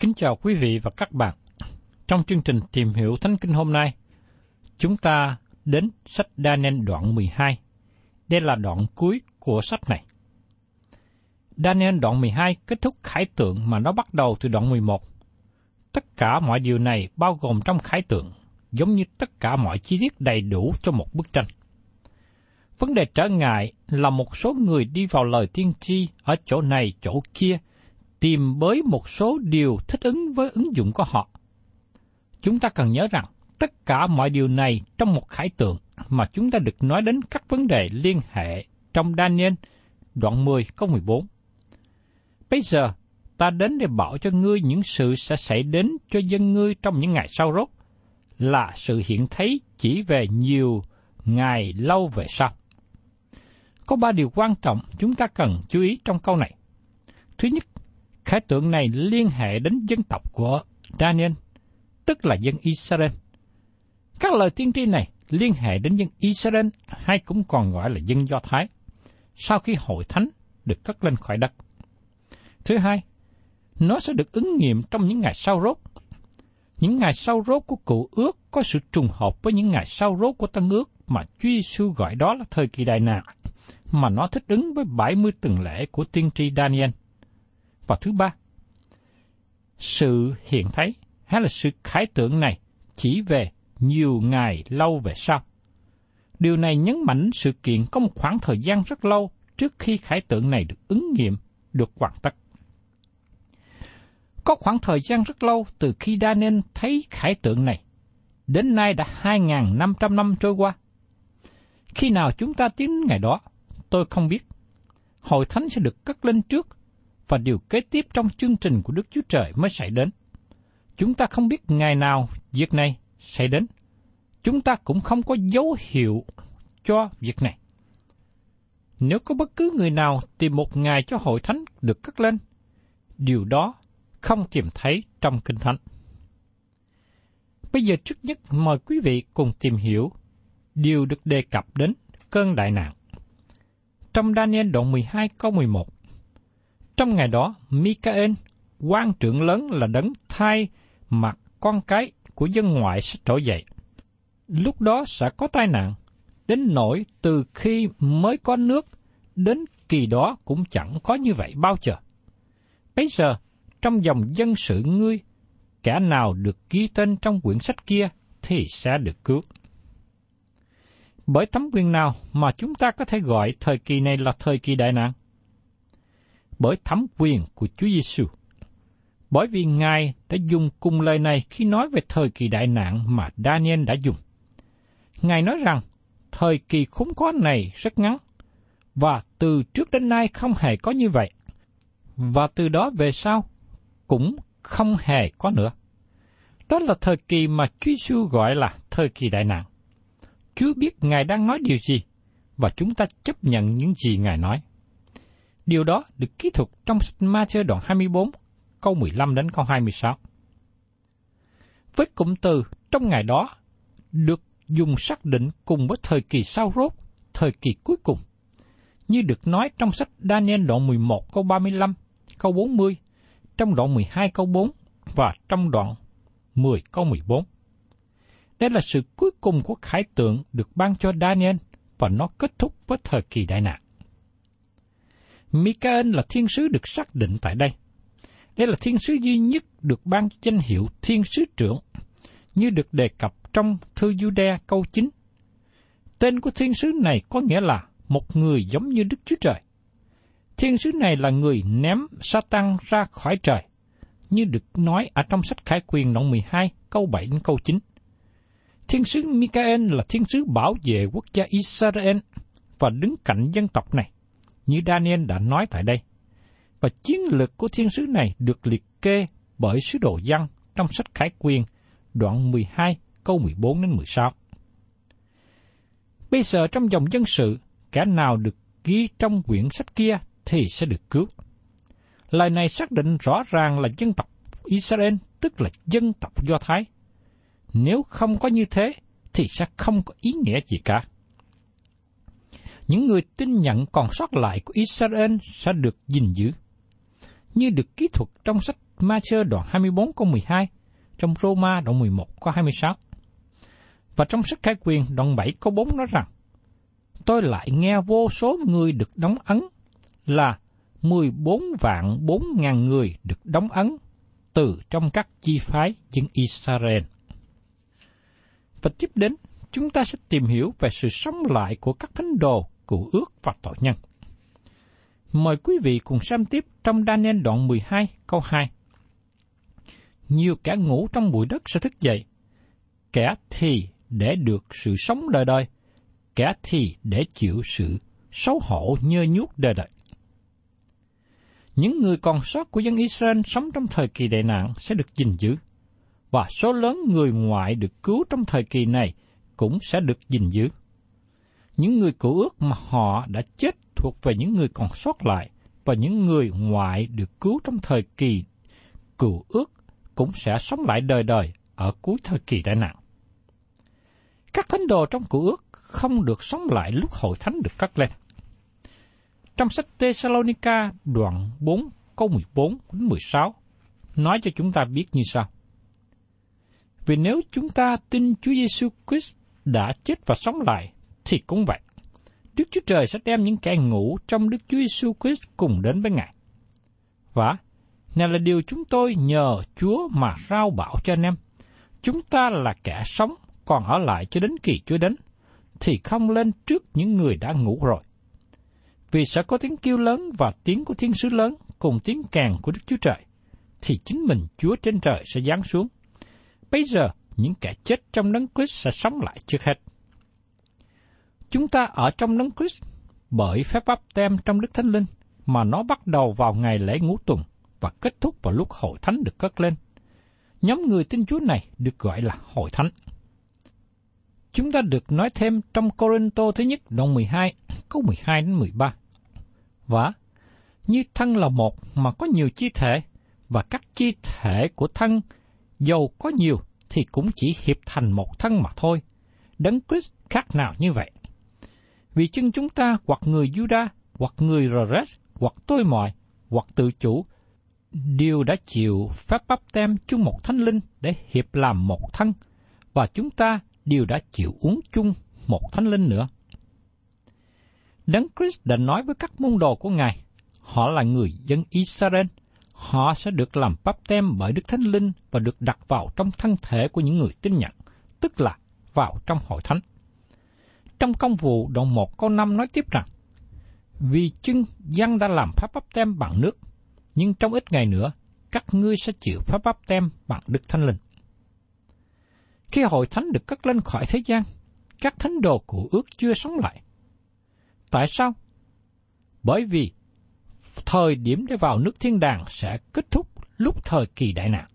Kính chào quý vị và các bạn. Trong chương trình tìm hiểu Thánh Kinh hôm nay, chúng ta đến sách Daniel đoạn 12. Đây là đoạn cuối của sách này. Daniel đoạn 12 kết thúc khải tượng mà nó bắt đầu từ đoạn 11. Tất cả mọi điều này bao gồm trong khải tượng, giống như tất cả mọi chi tiết đầy đủ cho một bức tranh. Vấn đề trở ngại là một số người đi vào lời tiên tri ở chỗ này chỗ kia, tìm bới một số điều thích ứng với ứng dụng của họ. Chúng ta cần nhớ rằng tất cả mọi điều này trong một khải tượng mà chúng ta được nói đến các vấn đề liên hệ trong Daniel đoạn 10 câu 14. Bây giờ, ta đến để bảo cho ngươi những sự sẽ xảy đến cho dân ngươi trong những ngày sau rốt, là sự hiện thấy chỉ về nhiều ngày lâu về sau. Có ba điều quan trọng chúng ta cần chú ý trong câu này. Thứ nhất, khải tượng này liên hệ đến dân tộc của Daniel, tức là dân Israel. Các lời tiên tri này liên hệ đến dân Israel hay cũng còn gọi là dân Do Thái, sau khi hội thánh được cất lên khỏi đất. Thứ hai, nó sẽ được ứng nghiệm trong những ngày sau rốt. Những ngày sau rốt của cụ ước có sự trùng hợp với những ngày sau rốt của tân ước mà Chúa Giêsu gọi đó là thời kỳ đại nạn, mà nó thích ứng với 70 tuần lễ của tiên tri Daniel. Và thứ ba, sự hiện thấy hay là sự khải tượng này chỉ về nhiều ngày lâu về sau. Điều này nhấn mạnh sự kiện có một khoảng thời gian rất lâu trước khi khải tượng này được ứng nghiệm, được hoàn tất. Có khoảng thời gian rất lâu từ khi Daniel thấy khải tượng này, đến nay đã 2.500 năm trôi qua. Khi nào chúng ta tiến ngày đó, tôi không biết. Hội thánh sẽ được cất lên trước, và điều kế tiếp trong chương trình của Đức Chúa Trời mới xảy đến. Chúng ta không biết ngày nào việc này xảy đến. Chúng ta cũng không có dấu hiệu cho việc này. Nếu có bất cứ người nào tìm một ngày cho hội thánh được cất lên, điều đó không tìm thấy trong Kinh Thánh. Bây giờ trước nhất mời quý vị cùng tìm hiểu điều được đề cập đến cơn đại nạn. Trong Daniel đoạn 12 câu 11, trong ngày đó, Michael, quan trưởng lớn là đấng thay mặt con cái của dân ngoại sẽ trỗi dậy. Lúc đó sẽ có tai nạn, đến nỗi từ khi mới có nước, đến kỳ đó cũng chẳng có như vậy bao giờ. Bây giờ, trong dòng dân sự ngươi, kẻ nào được ghi tên trong quyển sách kia thì sẽ được cứu. Bởi tấm quyền nào mà chúng ta có thể gọi thời kỳ này là thời kỳ đại nạn? Bởi thẩm quyền của Chúa Giêsu. Bởi vì Ngài đã dùng cùng lời này khi nói về thời kỳ đại nạn mà Daniel đã dùng. Ngài nói rằng, thời kỳ khốn khó này rất ngắn, và từ trước đến nay không hề có như vậy. Và từ đó về sau, cũng không hề có nữa. Đó là thời kỳ mà Chúa Giêsu gọi là thời kỳ đại nạn. Chúa biết Ngài đang nói điều gì, và chúng ta chấp nhận những gì Ngài nói. Điều đó được ký thuật trong sách Ma-thơ đoạn 24, câu 15 đến câu 26. Với cụm từ trong ngày đó được dùng xác định cùng với thời kỳ sau rốt, thời kỳ cuối cùng. Như được nói trong sách Daniel đoạn 11 câu 35, câu 40, trong đoạn 12 câu 4 và trong đoạn 10 câu 14. Đây là sự cuối cùng của khải tượng được ban cho Daniel và nó kết thúc với thời kỳ đại nạn. Michael là thiên sứ được xác định tại đây. Đây là thiên sứ duy nhất được ban danh hiệu thiên sứ trưởng, như được đề cập trong thư Jude câu 9. Tên của thiên sứ này có nghĩa là một người giống như Đức Chúa Trời. Thiên sứ này là người ném Satan ra khỏi trời, như được nói ở trong sách Khải Quyền đoạn 12, câu 7 đến câu 9. Thiên sứ Michael là thiên sứ bảo vệ quốc gia Israel và đứng cạnh dân tộc này, như Daniel đã nói tại đây. Và chiến lược của thiên sứ này được liệt kê bởi sứ đồ dân trong sách Khải Quyền, đoạn 12, câu 14 đến 16. Bây giờ trong dòng dân sự, kẻ nào được ghi trong quyển sách kia thì sẽ được cứu. Lời này xác định rõ ràng là dân tộc Israel, tức là dân tộc Do Thái. Nếu không có như thế, thì sẽ không có ý nghĩa gì cả. Những người tin nhận còn sót lại của Israel sẽ được gìn giữ. Như được ký thuật trong sách Ma-chơ đoạn 24 câu 12, trong Roma đoạn 11 câu 26. Và trong sách khai quyền đoạn 7 câu 4 nói rằng, Tôi lại nghe vô số người được đóng ấn là 14 vạn 4 ngàn người được đóng ấn từ trong các chi phái dân Israel. Và tiếp đến, chúng ta sẽ tìm hiểu về sự sống lại của các thánh đồ, cụ ước và tội nhân. Mời quý vị cùng xem tiếp trong Daniel đoạn 12 câu 2. Nhiều kẻ ngủ trong bụi đất sẽ thức dậy, kẻ thì để được sự sống đời đời, kẻ thì để chịu sự xấu hổ nhơ nhuốc đời đời. Những người còn sót của dân Israel sống trong thời kỳ đại nạn sẽ được gìn giữ, và số lớn người ngoại được cứu trong thời kỳ này cũng sẽ được gìn giữ. Những người cựu ước mà họ đã chết thuộc về những người còn sót lại, và những người ngoại được cứu trong thời kỳ cựu ước cũng sẽ sống lại đời đời ở cuối thời kỳ đại nạn. Các thánh đồ trong cựu ước không được sống lại lúc hội thánh được cắt lên. Trong sách Thessalonica đoạn 4 câu 14 đến 16 nói cho chúng ta biết như sau. Vì nếu chúng ta tin Chúa Giêsu Christ đã chết và sống lại thì cũng vậy. Đức Chúa Trời sẽ đem những kẻ ngủ trong Đức Chúa Giêsu Christ cùng đến với Ngài. Và này là điều chúng tôi nhờ Chúa mà rao bảo cho anh em. Chúng ta là kẻ sống còn ở lại cho đến kỳ Chúa đến, thì không lên trước những người đã ngủ rồi. Vì sẽ có tiếng kêu lớn và tiếng của thiên sứ lớn cùng tiếng càng của Đức Chúa Trời, thì chính mình Chúa trên trời sẽ giáng xuống. Bây giờ, những kẻ chết trong đấng Christ sẽ sống lại trước hết. Chúng ta ở trong đấng Christ bởi phép báp tem trong Đức Thánh Linh mà nó bắt đầu vào ngày lễ ngũ tuần và kết thúc vào lúc hội thánh được cất lên. Nhóm người tin Chúa này được gọi là hội thánh. Chúng ta được nói thêm trong Corinto thứ nhất đoạn 12, câu 12 đến 13. Và như thân là một mà có nhiều chi thể, và các chi thể của thân dầu có nhiều thì cũng chỉ hiệp thành một thân mà thôi. Đấng Christ khác nào như vậy? Vì chân chúng ta hoặc người Juda, hoặc người Rores, hoặc tôi mọi, hoặc tự chủ, đều đã chịu phép bắp tem chung một thánh linh để hiệp làm một thân, và chúng ta đều đã chịu uống chung một thánh linh nữa. Đấng Christ đã nói với các môn đồ của Ngài, họ là người dân Israel, họ sẽ được làm bắp tem bởi Đức Thánh Linh và được đặt vào trong thân thể của những người tin nhận, tức là vào trong hội thánh. Trong công vụ đoạn 1 câu 5 nói tiếp rằng, Vì chưng dân đã làm pháp bắp tem bằng nước, nhưng trong ít ngày nữa, các ngươi sẽ chịu pháp bắp tem bằng Đức Thánh Linh. Khi hội thánh được cất lên khỏi thế gian, các thánh đồ của ước chưa sống lại. Tại sao? Bởi vì thời điểm để vào nước thiên đàng sẽ kết thúc lúc thời kỳ đại nạn.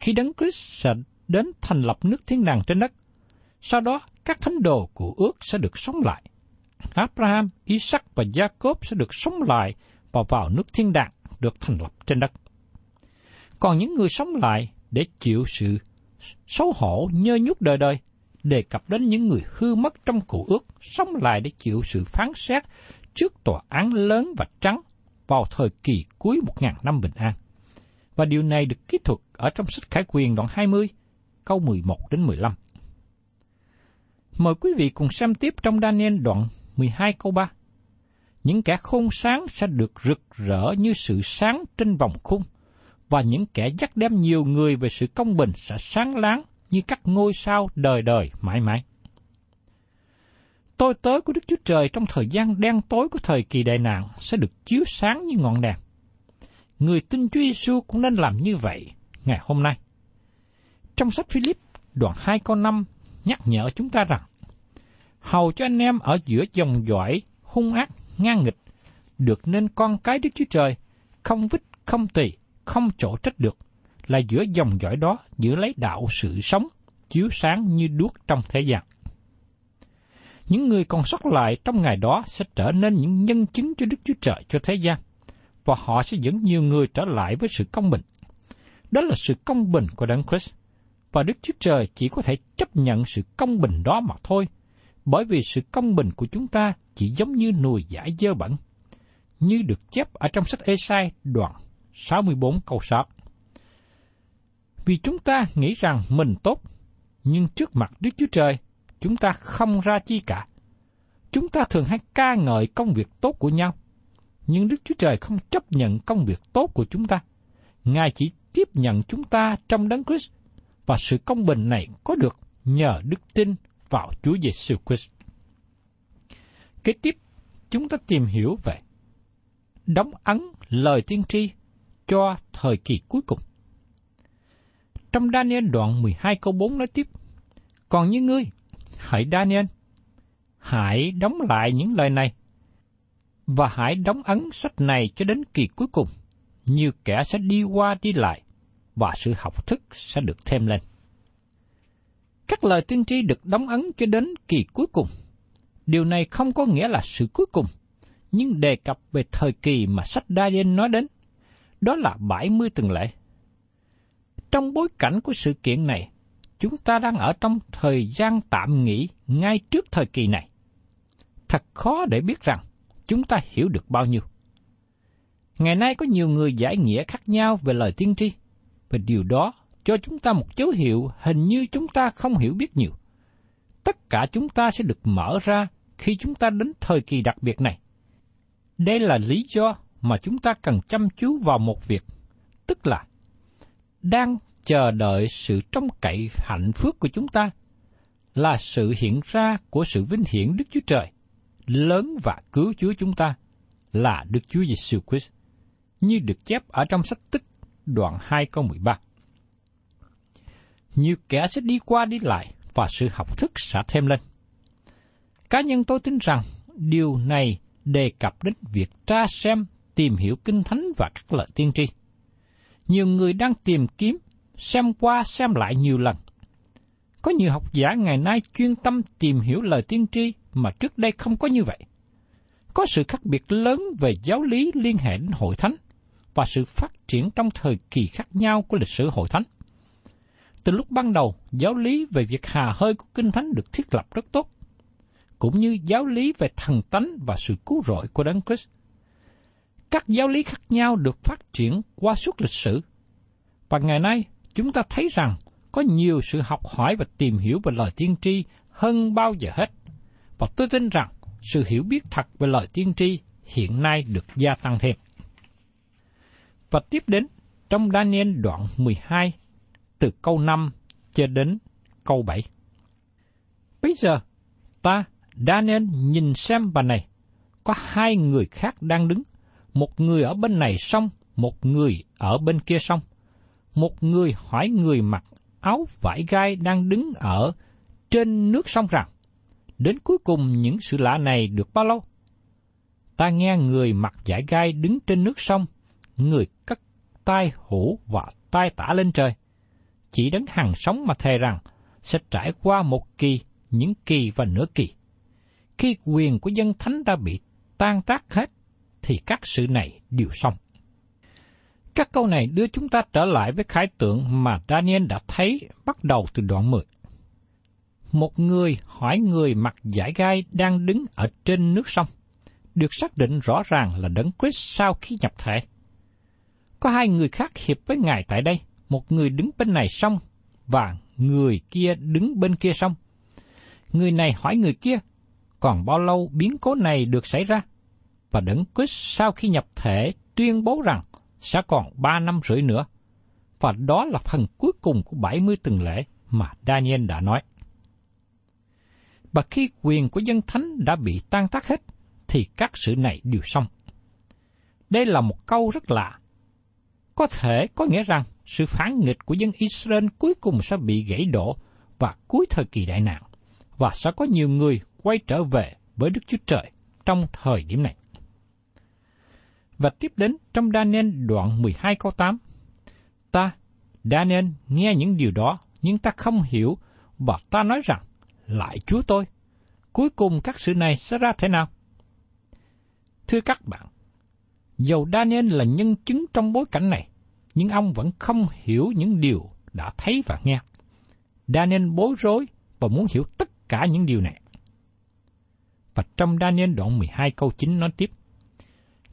Khi Đấng Christ sẽ đến thành lập nước thiên đàng trên đất, sau đó các thánh đồ của ước sẽ được sống lại. Abraham, Isaac và Jacob sẽ được sống lại và vào nước thiên đàng được thành lập trên đất. Còn những người sống lại để chịu sự xấu hổ nhơ nhút đời đời, đề cập đến những người hư mất trong cụ ước, sống lại để chịu sự phán xét trước tòa án lớn và trắng vào thời kỳ cuối một ngàn năm bình an. Và điều này được kỹ thuật ở trong sách Khải Quyền đoạn 20, câu 11 đến 15. Mời quý vị cùng xem tiếp trong Daniel đoạn 12 câu 3. Những kẻ khôn sáng sẽ được rực rỡ như sự sáng trên vòng khung, và những kẻ dắt đem nhiều người về sự công bình sẽ sáng láng như các ngôi sao đời đời mãi mãi. Tôi tới của Đức Chúa Trời trong thời gian đen tối của thời kỳ đại nạn sẽ được chiếu sáng như ngọn đèn. Người tin Chúa Giêsu cũng nên làm như vậy ngày hôm nay. Trong sách Philip đoạn 2 câu 5 nhắc nhở chúng ta rằng hầu cho anh em ở giữa dòng dõi hung ác ngang nghịch được nên con cái Đức Chúa Trời không vít không tỳ không chỗ trách được là giữa dòng dõi đó giữ lấy đạo sự sống chiếu sáng như đuốc trong thế gian. Những người còn sót lại trong ngày đó sẽ trở nên những nhân chứng cho Đức Chúa Trời cho thế gian, và họ sẽ dẫn nhiều người trở lại với sự công bình. Đó là sự công bình của Đấng Christ, và Đức Chúa Trời chỉ có thể chấp nhận sự công bình đó mà thôi, bởi vì sự công bình của chúng ta chỉ giống như nùi giải dơ bẩn, như được chép ở trong sách Esai đoạn 64 câu 6. Vì chúng ta nghĩ rằng mình tốt, nhưng trước mặt Đức Chúa Trời, chúng ta không ra chi cả. Chúng ta thường hay ca ngợi công việc tốt của nhau, nhưng Đức Chúa Trời không chấp nhận công việc tốt của chúng ta. Ngài chỉ tiếp nhận chúng ta trong đấng Christ, và sự công bình này có được nhờ đức tin vào Chúa Giêsu Christ. Kế tiếp, chúng ta tìm hiểu về đóng ấn lời tiên tri cho thời kỳ cuối cùng. Trong Daniel đoạn 12 câu 4 nói tiếp, Còn như ngươi, hãy Daniel, hãy đóng lại những lời này, và hãy đóng ấn sách này cho đến kỳ cuối cùng, như kẻ sẽ đi qua đi lại, và sự học thức sẽ được thêm lên. Các lời tiên tri được đóng ấn cho đến kỳ cuối cùng. Điều này không có nghĩa là sự cuối cùng, nhưng đề cập về thời kỳ mà sách Daniel nói đến. Đó là 70 tuần lễ. Trong bối cảnh của sự kiện này, chúng ta đang ở trong thời gian tạm nghỉ ngay trước thời kỳ này. Thật khó để biết rằng chúng ta hiểu được bao nhiêu. Ngày nay có nhiều người giải nghĩa khác nhau về lời tiên tri, và điều đó cho chúng ta một dấu hiệu hình như chúng ta không hiểu biết nhiều. Tất cả chúng ta sẽ được mở ra khi chúng ta đến thời kỳ đặc biệt này. Đây là lý do mà chúng ta cần chăm chú vào một việc, tức là đang chờ đợi sự trông cậy hạnh phúc của chúng ta là sự hiện ra của sự vinh hiển Đức Chúa Trời lớn và cứu Chúa chúng ta là Đức Chúa Giêsu Christ, như được chép ở trong sách Tích đoạn 2 câu 13. Nhiều kẻ sẽ đi qua đi lại và sự học thức sẽ thêm lên. Cá nhân tôi tin rằng điều này đề cập đến việc tra xem, tìm hiểu kinh thánh và các lời tiên tri. Nhiều người đang tìm kiếm, xem qua xem lại nhiều lần. Có nhiều học giả ngày nay chuyên tâm tìm hiểu lời tiên tri mà trước đây không có như vậy. Có sự khác biệt lớn về giáo lý liên hệ đến hội thánh và sự phát triển trong thời kỳ khác nhau của lịch sử hội thánh. Từ lúc ban đầu, giáo lý về việc hà hơi của Kinh Thánh được thiết lập rất tốt, cũng như giáo lý về thần tánh và sự cứu rỗi của Đấng Christ. Các giáo lý khác nhau được phát triển qua suốt lịch sử. Và ngày nay, chúng ta thấy rằng có nhiều sự học hỏi và tìm hiểu về lời tiên tri hơn bao giờ hết. Và tôi tin rằng sự hiểu biết thật về lời tiên tri hiện nay được gia tăng thêm. Và tiếp đến trong Daniel đoạn 12 từ câu 5 cho đến câu 7. Bây giờ, ta, Daniel nhìn xem bà này, có hai người khác đang đứng, một người ở bên này sông, một người ở bên kia sông. Một người hỏi người mặc áo vải gai đang đứng ở trên nước sông rằng, đến cuối cùng những sự lạ này được bao lâu? Ta nghe người mặc vải gai đứng trên nước sông, người cất tay hủ và tay tả lên trời. Chỉ đến hàng sống mà thề rằng sẽ trải qua một kỳ, những kỳ và nửa kỳ. Khi quyền của dân thánh đã bị tan tác hết, thì các sự này đều xong. Các câu này đưa chúng ta trở lại với khái tượng mà Daniel đã thấy bắt đầu từ đoạn 10. Một người hỏi người mặc giải gai đang đứng ở trên nước sông, được xác định rõ ràng là đấng Christ sau khi nhập thể. Có hai người khác hiệp với Ngài tại đây, một người đứng bên này sông và người kia đứng bên kia sông. Người này hỏi người kia, còn bao lâu biến cố này được xảy ra? Và đấng Christ sau khi nhập thể tuyên bố rằng sẽ còn ba năm rưỡi nữa. Và đó là phần cuối cùng của 70 tuần lễ mà Daniel đã nói. Và khi quyền của dân thánh đã bị tan tác hết, thì các sự này đều xong. Đây là một câu rất lạ. Có thể có nghĩa rằng sự phản nghịch của dân Israel cuối cùng sẽ bị gãy đổ và cuối thời kỳ đại nạn, và sẽ có nhiều người quay trở về với Đức Chúa Trời trong thời điểm này. Và tiếp đến trong Daniel đoạn 12 câu 8. Ta, Daniel, nghe những điều đó, nhưng ta không hiểu, và ta nói rằng, lại Chúa tôi, cuối cùng các sự này sẽ ra thế nào? Thưa các bạn, dầu Daniel là nhân chứng trong bối cảnh này, nhưng ông vẫn không hiểu những điều đã thấy và nghe. Daniel bối rối và muốn hiểu tất cả những điều này. Và trong Daniel đoạn 12 câu 9 nói tiếp,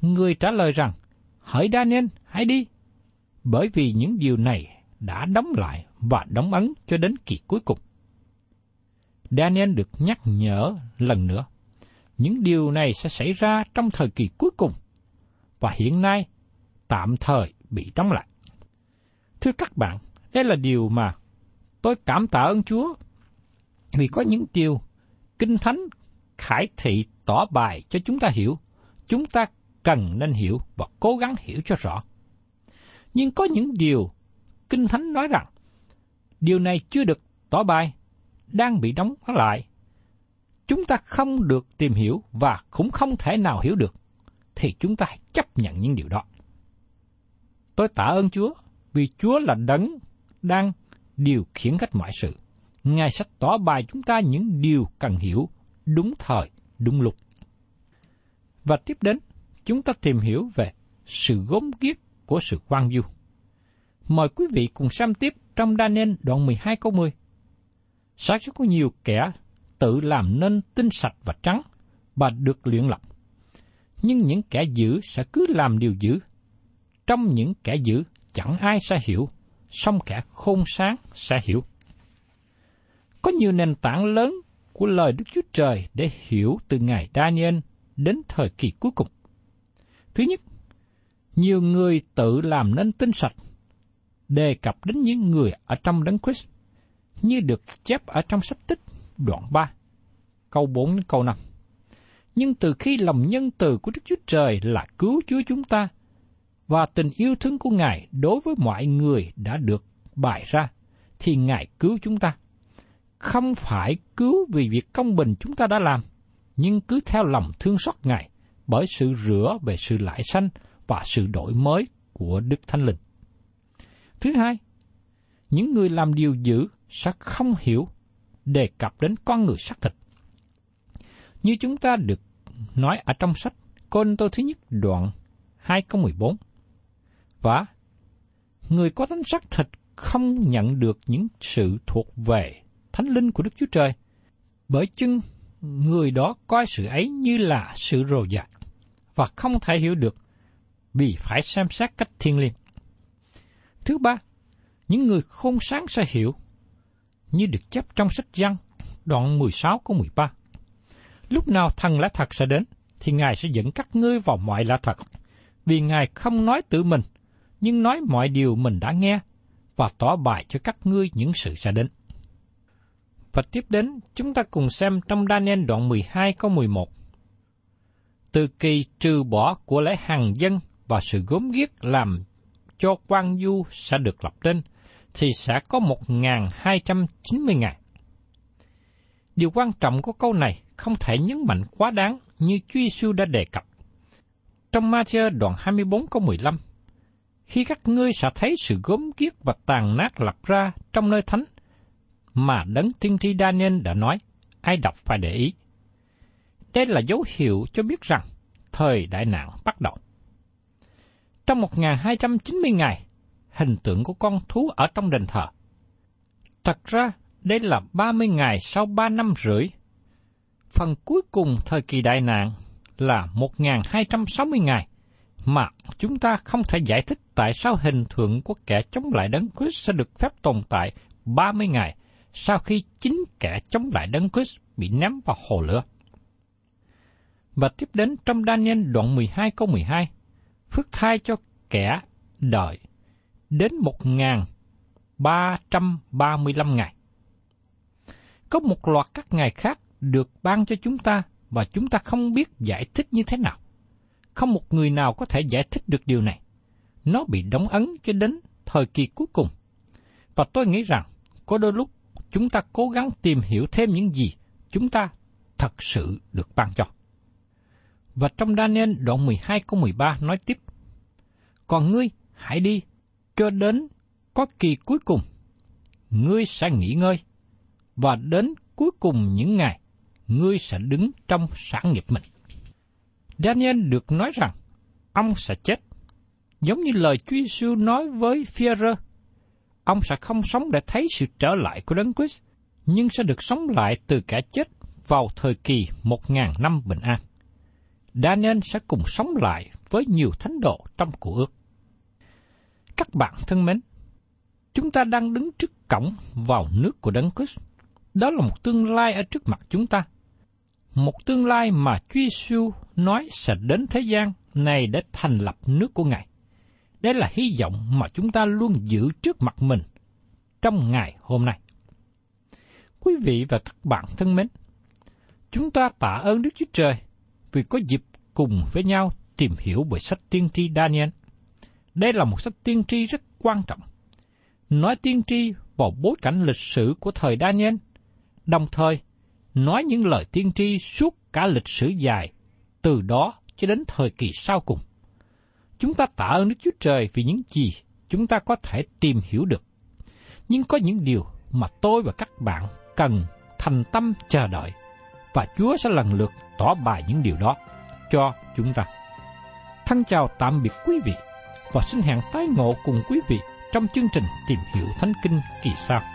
Người trả lời rằng, hỡi Daniel, hãy đi, bởi vì những điều này đã đóng lại và đóng ấn cho đến kỳ cuối cùng. Daniel được nhắc nhở lần nữa. Những điều này sẽ xảy ra trong thời kỳ cuối cùng, và hiện nay tạm thời bị đóng lại. Thưa các bạn, đây là điều mà tôi cảm tạ ơn Chúa vì có những điều kinh thánh khải thị tỏ bài cho chúng ta hiểu. Chúng ta cần nên hiểu và cố gắng hiểu cho rõ. Nhưng có những điều Kinh Thánh nói rằng điều này chưa được tỏ bài, đang bị đóng lại. Chúng ta không được tìm hiểu và cũng không thể nào hiểu được, thì chúng ta hãy chấp nhận những điều đó. Tôi tạ ơn Chúa vì Chúa là đấng đang điều khiển hết mọi sự. Ngài sẽ tỏ bài chúng ta những điều cần hiểu đúng thời, đúng lúc. Và tiếp đến, chúng ta tìm hiểu về sự gốm ghiếc của sự quan du. Mời quý vị cùng xem tiếp trong đa nên đoạn 12 câu 10. Sẽ có nhiều kẻ tự làm nên tinh sạch và trắng và được luyện lập. Nhưng những kẻ dữ sẽ cứ làm điều dữ. Trong những kẻ dữ chẳng ai sẽ hiểu, song kẻ khôn sáng sẽ hiểu. Có nhiều nền tảng lớn của lời Đức Chúa Trời để hiểu từ ngày Daniel đến thời kỳ cuối cùng. Thứ nhất, nhiều người tự làm nên tinh sạch, đề cập đến những người ở trong đấng Christ, như được chép ở trong sách tích đoạn 3, câu 4 đến câu 5. Nhưng từ khi lòng nhân từ của Đức Chúa Trời là cứu Chúa chúng ta, và tình yêu thương của Ngài đối với mọi người đã được bày ra, thì Ngài cứu chúng ta. Không phải cứu vì việc công bình chúng ta đã làm, nhưng cứ theo lòng thương xót Ngài, bởi sự rửa về sự lại sanh và sự đổi mới của Đức Thánh Linh. Thứ hai, những người làm điều dữ sẽ không hiểu đề cập đến con người xác thịt. Như chúng ta được nói ở trong sách Côn Tô thứ nhất đoạn 2 câu 14 vả. người có tánh xác thịt không nhận được những sự thuộc về thánh linh của Đức Chúa Trời, bởi chưng người đó coi sự ấy như là sự rồ dại và không thể hiểu được vì phải xem xét cách thiên liêng. Thứ ba, những người khôn sáng sẽ hiểu, như được chép trong sách Giăng, đoạn 16 câu 13. Lúc nào thần lẽ thật sẽ đến, thì Ngài sẽ dẫn các ngươi vào mọi lẽ thật, vì Ngài không nói tự mình, nhưng nói mọi điều mình đã nghe và tỏ bài cho các ngươi những sự sẽ đến. Và tiếp đến, chúng ta cùng xem trong Daniel đoạn 12 câu 11. Từ kỳ trừ bỏ của lễ hàng dân và sự gốm ghiếc làm cho quan du sẽ được lập tên, thì sẽ có 1.290 ngày. Điều quan trọng của câu này không thể nhấn mạnh quá đáng như Chúa Giêsu đã đề cập. Trong Matthew đoạn 24 câu 15, khi các ngươi sẽ thấy sự gốm kiết và tàn nát lập ra trong nơi thánh, mà đấng tiên tri Daniel đã nói, ai đọc phải để ý. Đây là dấu hiệu cho biết rằng thời đại nạn bắt đầu. Trong 1290 ngày, hình tượng của con thú ở trong đền thờ. Thật ra, đây là 30 ngày sau 3 năm rưỡi. Phần cuối cùng thời kỳ đại nạn là 1260 ngày, mà chúng ta không thể giải thích tại sao hình tượng của kẻ chống lại đấng Christ sẽ được phép tồn tại 30 ngày sau khi chính kẻ chống lại đấng Christ bị ném vào hồ lửa. Và tiếp đến trong Daniel đoạn 12 câu 12, phước thai cho kẻ đợi đến 1.335 ngày. Có một loạt các ngày khác được ban cho chúng ta và chúng ta không biết giải thích như thế nào. Không một người nào có thể giải thích được điều này. Nó bị đóng ấn cho đến thời kỳ cuối cùng. Và tôi nghĩ rằng, có đôi lúc chúng ta cố gắng tìm hiểu thêm những gì chúng ta thật sự được ban cho. Và trong Daniel đoạn 12 câu 13 nói tiếp, Còn ngươi hãy đi cho đến có kỳ cuối cùng, ngươi sẽ nghỉ ngơi, và đến cuối cùng những ngày, ngươi sẽ đứng trong sản nghiệp mình. Daniel được nói rằng, ông sẽ chết, giống như lời Chúa Giêsu nói với Phi-rơ. Ông sẽ không sống để thấy sự trở lại của Đấng Christ, nhưng sẽ được sống lại từ cả chết vào thời kỳ một ngàn năm bình an. Daniel sẽ cùng sống lại với nhiều thánh độ trong cuộc ước. Các bạn thân mến, chúng ta đang đứng trước cổng vào nước của Đấng Christ. Đó là một tương lai ở trước mặt chúng ta. Một tương lai mà Chúa Giêsu nói sẽ đến thế gian này để thành lập nước của Ngài. Đây là hy vọng mà chúng ta luôn giữ trước mặt mình trong ngày hôm nay. Quý vị và các bạn thân mến, chúng ta tạ ơn Đức Chúa Trời vì có dịp cùng với nhau tìm hiểu về sách tiên tri Daniel. Đây là một sách tiên tri rất quan trọng. Nói tiên tri vào bối cảnh lịch sử của thời Daniel, đồng thời nói những lời tiên tri suốt cả lịch sử dài, từ đó cho đến thời kỳ sau cùng. Chúng ta tạ ơn Đức Chúa Trời vì những gì chúng ta có thể tìm hiểu được. Nhưng có những điều mà tôi và các bạn cần thành tâm chờ đợi, và Chúa sẽ lần lượt tỏ bài những điều đó cho chúng ta. Thân chào tạm biệt quý vị và xin hẹn tái ngộ cùng quý vị trong chương trình tìm hiểu Thánh Kinh kỳ sau.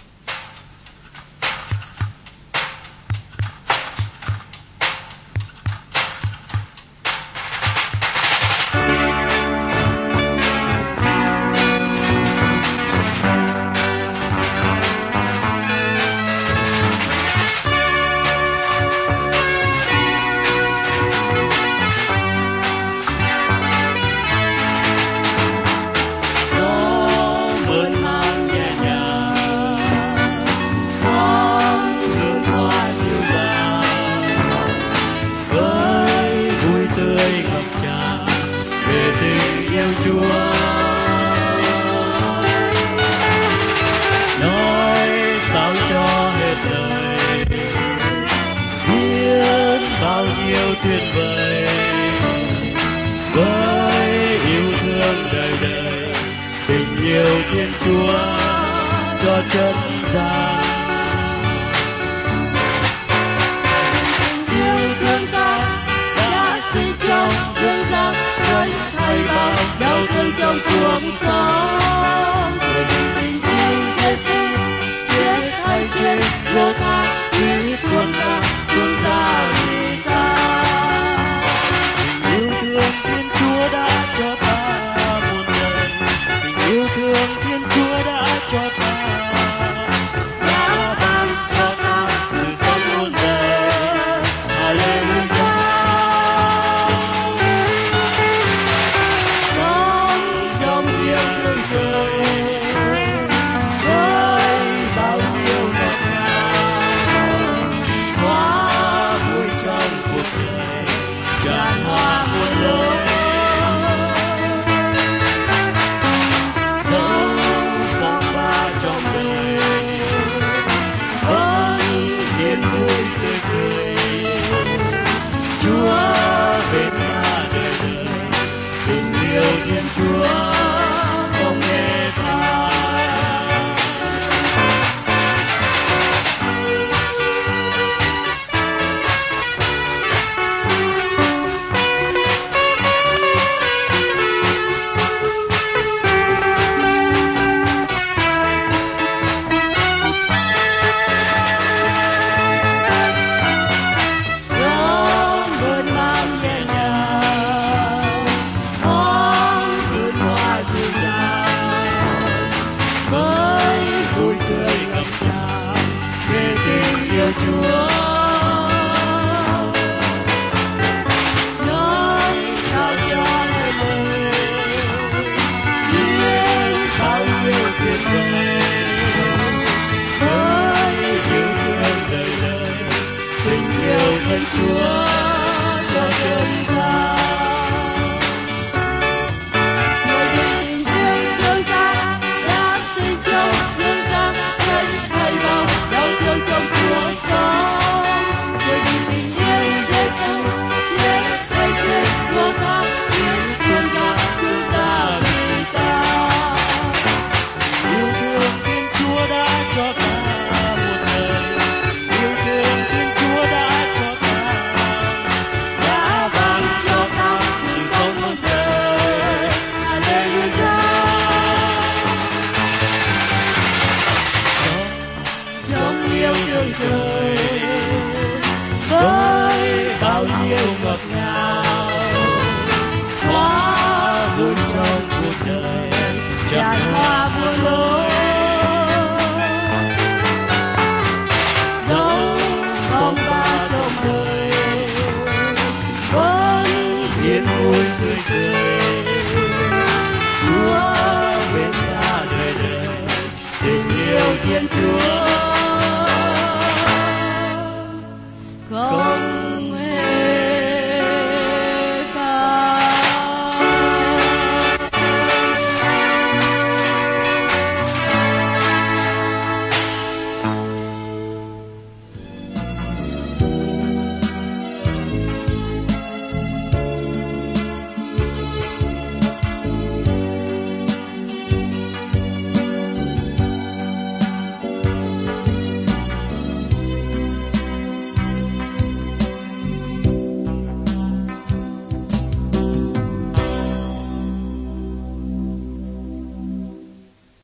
Chúa đã